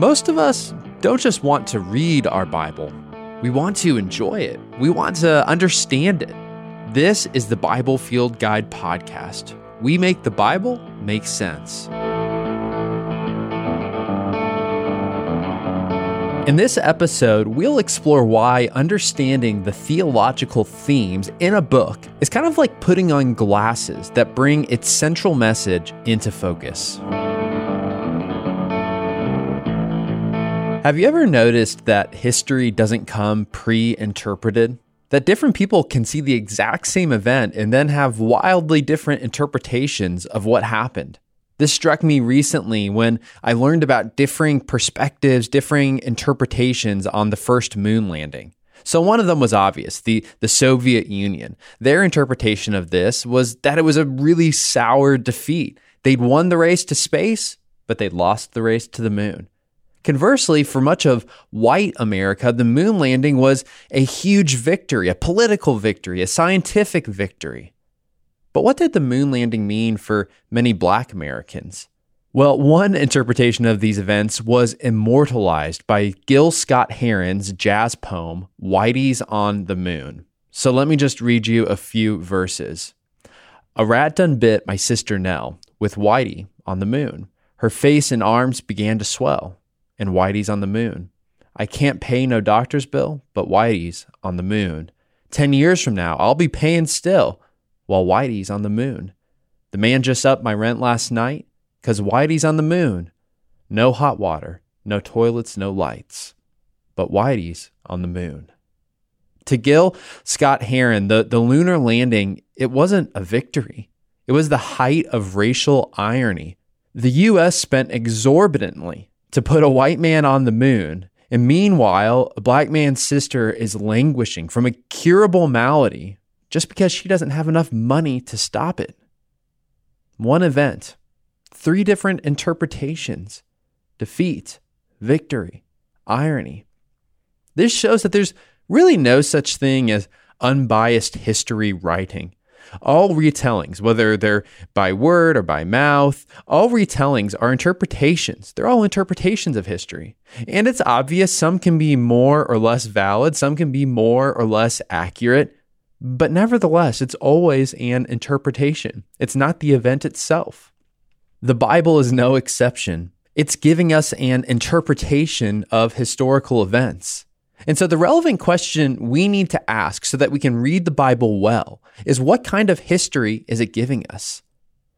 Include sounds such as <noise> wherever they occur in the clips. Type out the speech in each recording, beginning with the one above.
Most of us don't just want to read our Bible, we want to enjoy it, we want to understand it. This is the Bible Field Guide podcast. We make the Bible make sense. In this episode, we'll explore why understanding the theological themes in a book is kind of like putting on glasses that bring its central message into focus. Mm-hmm. Have you ever noticed that history doesn't come pre interpreted? That different people can see the exact same event and then have wildly different interpretations of what happened. This struck me recently when I learned about differing perspectives, differing interpretations on the first moon landing. So one of them was obvious, the, the Soviet Union. Their interpretation of this was that it was a really sour defeat. They'd won the race to space, but they'd lost the race to the moon. Conversely, for much of white America, the moon landing was a huge victory, a political victory, a scientific victory. But what did the moon landing mean for many black Americans? Well, one interpretation of these events was immortalized by Gil Scott Heron's jazz poem, Whitey's on the Moon. So let me just read you a few verses. A rat done bit my sister Nell with Whitey on the moon. Her face and arms began to swell and Whitey's on the moon. I can't pay no doctor's bill, but Whitey's on the moon. Ten years from now, I'll be paying still while Whitey's on the moon. The man just upped my rent last night because Whitey's on the moon. No hot water, no toilets, no lights, but Whitey's on the moon. To Gil Scott Heron, the, the lunar landing, it wasn't a victory. It was the height of racial irony. The U.S. spent exorbitantly to put a white man on the moon. And meanwhile, a black man's sister is languishing from a curable malady just because she doesn't have enough money to stop it. One event, three different interpretations defeat, victory, irony. This shows that there's really no such thing as unbiased history writing. All retellings, whether they're by word or by mouth, all retellings are interpretations. They're all interpretations of history. And it's obvious some can be more or less valid, some can be more or less accurate, but nevertheless, it's always an interpretation. It's not the event itself. The Bible is no exception. It's giving us an interpretation of historical events. And so, the relevant question we need to ask so that we can read the Bible well is what kind of history is it giving us?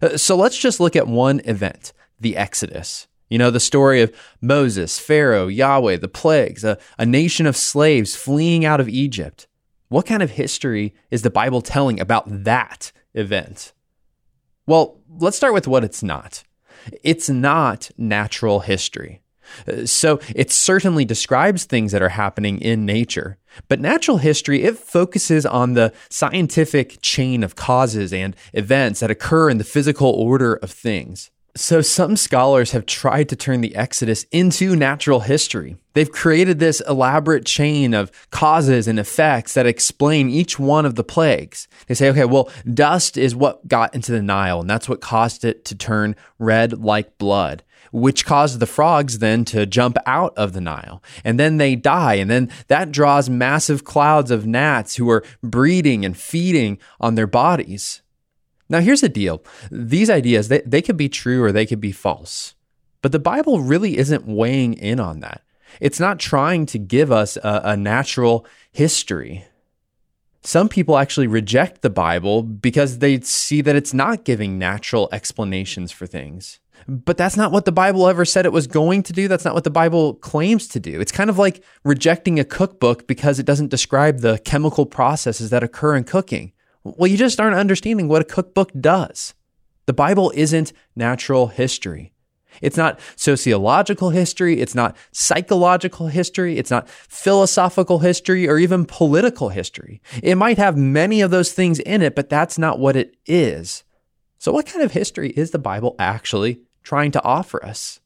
Uh, so, let's just look at one event the Exodus. You know, the story of Moses, Pharaoh, Yahweh, the plagues, a, a nation of slaves fleeing out of Egypt. What kind of history is the Bible telling about that event? Well, let's start with what it's not. It's not natural history. So it certainly describes things that are happening in nature. But natural history, it focuses on the scientific chain of causes and events that occur in the physical order of things. So, some scholars have tried to turn the Exodus into natural history. They've created this elaborate chain of causes and effects that explain each one of the plagues. They say, okay, well, dust is what got into the Nile, and that's what caused it to turn red like blood which caused the frogs then to jump out of the Nile. And then they die. And then that draws massive clouds of gnats who are breeding and feeding on their bodies. Now, here's the deal these ideas, they, they could be true or they could be false. But the Bible really isn't weighing in on that. It's not trying to give us a, a natural history. Some people actually reject the Bible because they see that it's not giving natural explanations for things. But that's not what the Bible ever said it was going to do. That's not what the Bible claims to do. It's kind of like rejecting a cookbook because it doesn't describe the chemical processes that occur in cooking. Well, you just aren't understanding what a cookbook does. The Bible isn't natural history. It's not sociological history. It's not psychological history. It's not philosophical history or even political history. It might have many of those things in it, but that's not what it is. So, what kind of history is the Bible actually trying to offer us?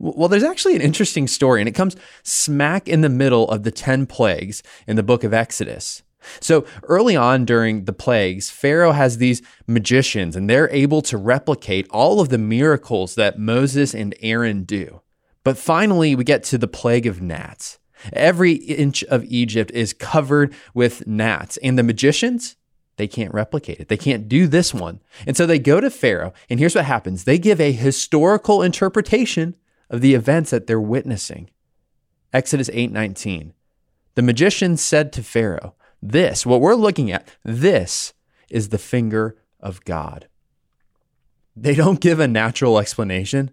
Well, there's actually an interesting story, and it comes smack in the middle of the 10 plagues in the book of Exodus. So, early on during the plagues, Pharaoh has these magicians, and they're able to replicate all of the miracles that Moses and Aaron do. But finally, we get to the plague of gnats. Every inch of Egypt is covered with gnats, and the magicians, they can't replicate it. They can't do this one. And so they go to Pharaoh, and here's what happens they give a historical interpretation of the events that they're witnessing. Exodus 8:19. The magicians said to Pharaoh, "This, what we're looking at, this is the finger of God." They don't give a natural explanation.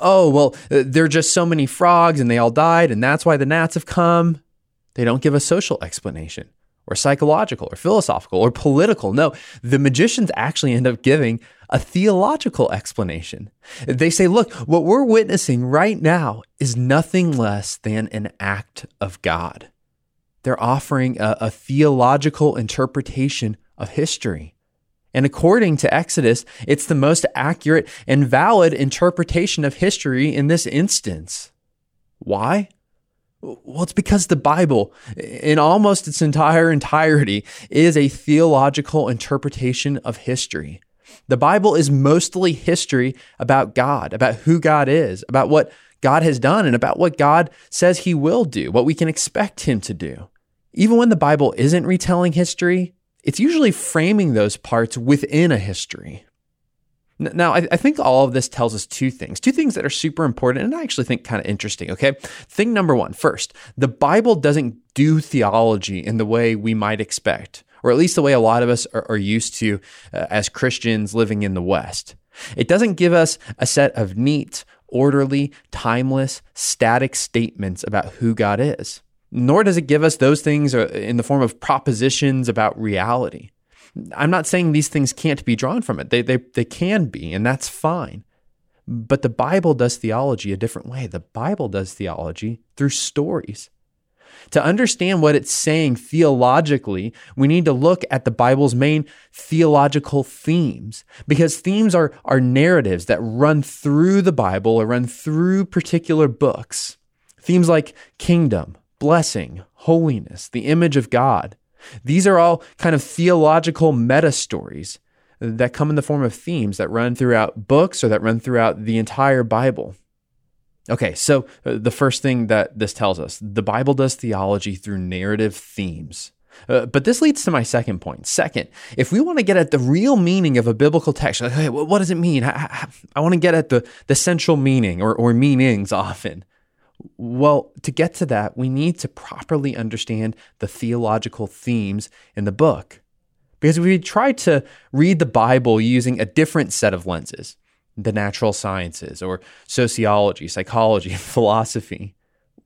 Oh, well, there are just so many frogs and they all died, and that's why the gnats have come. They don't give a social explanation or psychological or philosophical or political. No, the magicians actually end up giving a theological explanation. They say, look, what we're witnessing right now is nothing less than an act of God. They're offering a, a theological interpretation of history. And according to Exodus, it's the most accurate and valid interpretation of history in this instance. Why? Well, it's because the Bible, in almost its entire entirety, is a theological interpretation of history. The Bible is mostly history about God, about who God is, about what God has done, and about what God says He will do, what we can expect Him to do. Even when the Bible isn't retelling history, it's usually framing those parts within a history. Now, I, think all of this tells us two things, two things that are super important and I actually think kind of interesting. Okay. Thing number one first, the Bible doesn't do theology in the way we might expect, or at least the way a lot of us are, are used to uh, as Christians living in the West. It doesn't give us a set of neat, orderly, timeless, static statements about who God is nor does it give us those things uh, in the form of propositions about reality. I'm not saying these things can't be drawn from it. They, they, they can be, and that's fine. But the Bible does theology a different way. The Bible does theology through stories. To understand what it's saying theologically, we need to look at the Bible's main theological themes because themes are, are narratives that run through the Bible or run through particular books. Themes like kingdom, blessing, holiness, the image of God. These are all kind of theological meta stories that come in the form of themes that run throughout books or that run throughout the entire Bible. Okay, so uh, the first thing that this tells us the Bible does theology through narrative themes. Uh, but this leads to my second point. Second, if we want to get at the real meaning of a biblical text, like, hey, what does it mean? I, I, I want to get at the, the central meaning or, or meanings <laughs> often. Well, to get to that, we need to properly understand the theological themes in the book. Because if we try to read the Bible using a different set of lenses, the natural sciences or sociology, psychology, <laughs> philosophy,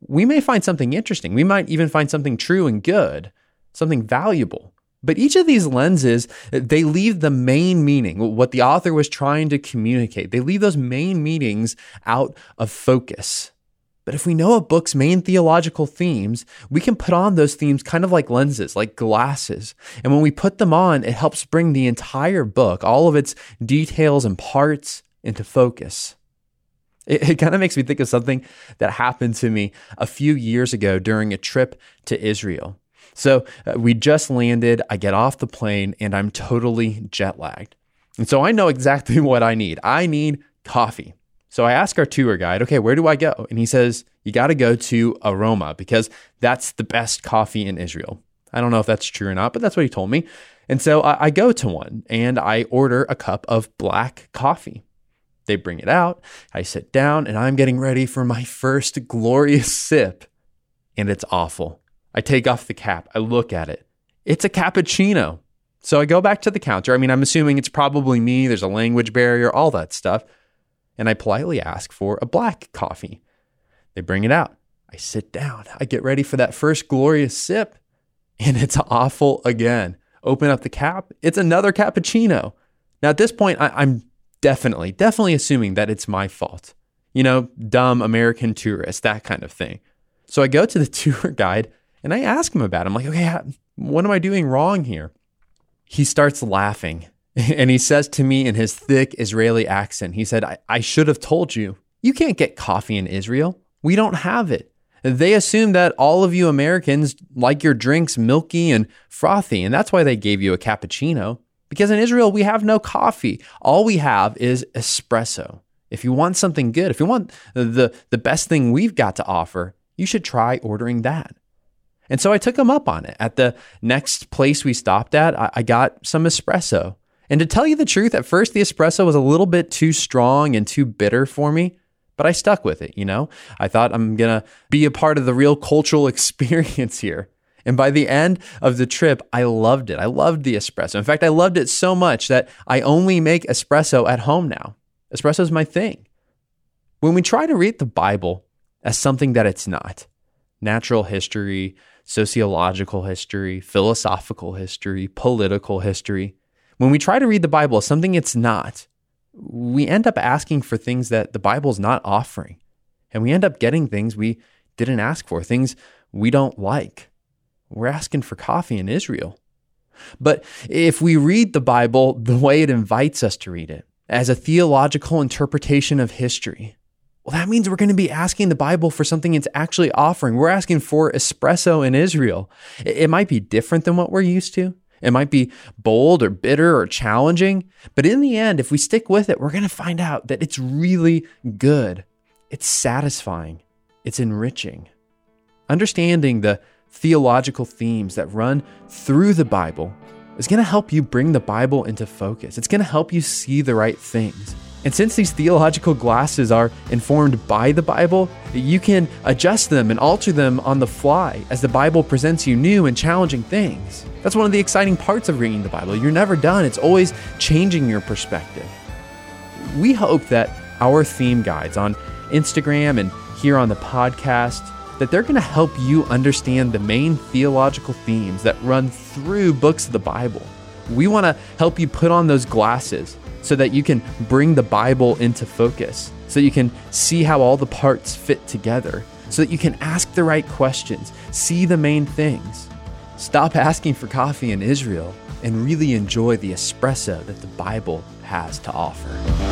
we may find something interesting. We might even find something true and good, something valuable. But each of these lenses, they leave the main meaning, what the author was trying to communicate. They leave those main meanings out of focus. But if we know a book's main theological themes, we can put on those themes kind of like lenses, like glasses. And when we put them on, it helps bring the entire book, all of its details and parts, into focus. It, it kind of makes me think of something that happened to me a few years ago during a trip to Israel. So uh, we just landed, I get off the plane, and I'm totally jet lagged. And so I know exactly <laughs> what I need. I need coffee. So I ask our tour guide, okay, where do I go? And he says, you got to go to Aroma because that's the best coffee in Israel. I don't know if that's true or not, but that's what he told me. And so I, I go to one and I order a cup of black coffee. They bring it out. I sit down and I'm getting ready for my first glorious sip. And it's awful. I take off the cap. I look at it. It's a cappuccino. So I go back to the counter. I mean, I'm assuming it's probably me. There's a language barrier, all that stuff and I politely ask for a black coffee. They bring it out. I sit down. I get ready for that first glorious sip, and it's awful again. Open up the cap. It's another cappuccino. Now, at this point, I, am definitely, definitely assuming that it's my fault. You know, dumb American tourist, that kind of thing. So I go to the <laughs> tour guide and I ask him about it. I'm like, okay, what am I doing wrong here? He starts laughing <laughs> And he says to me in his thick Israeli accent, he said, I, I should have told you, you can't get coffee in Israel. We don't have it. They assume that all of you Americans like your drinks milky and frothy, and that's why they gave you a cappuccino. Because in Israel, we have no coffee. All we have is espresso. If you want something good, if you want the, the best thing we've got to offer, you should try ordering that. And so I took him up on it. At the next place we stopped at, I, I got some espresso. And to tell you the truth, at first the espresso was a little bit too strong and too bitter for me, but I stuck with it, you know? I thought I'm to be a part of the real cultural <laughs> experience here. And by the end of the trip, I loved it. I loved the espresso. In fact, I loved it so much that I only make espresso at home now. Espresso is my thing. When we try to read the Bible as something that it's not, natural history, sociological history, philosophical history, political history, when we try to read the Bible as something it's not, we end up asking for things that the Bible's not offering. And we end up getting things we didn't ask for, things we don't like. We're asking for coffee in Israel. But if we read the Bible the way it invites us to read it, as a theological interpretation of history, well, that means we're going to be asking the Bible for something it's actually offering. We're asking for espresso in Israel. It might be different than what we're used to. It might be bold or bitter or challenging, but in the end, if we stick with it, we're going to find out that it's really good. It's satisfying. It's enriching. Understanding the theological themes that run through the Bible is going to help you bring the Bible into focus. It's going to help you see the right things. And since these theological glasses are informed by the Bible, you can adjust them and alter them on the fly as the Bible presents you new and challenging things. That's one of the exciting parts of reading the Bible. You're never done, it's always changing your perspective. We hope that our theme guides on Instagram and here on the podcast that they're going to help you understand the main theological themes that run through books of the Bible. We want to help you put on those glasses so that you can bring the Bible into focus, so you can see how all the parts fit together, so that you can ask the right questions, see the main things. Stop asking for coffee in Israel and really enjoy the espresso that the Bible has to offer.